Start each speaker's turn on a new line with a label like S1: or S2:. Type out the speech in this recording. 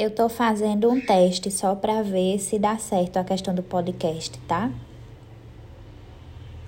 S1: Eu tô fazendo um teste só para ver se dá certo a questão do podcast, tá?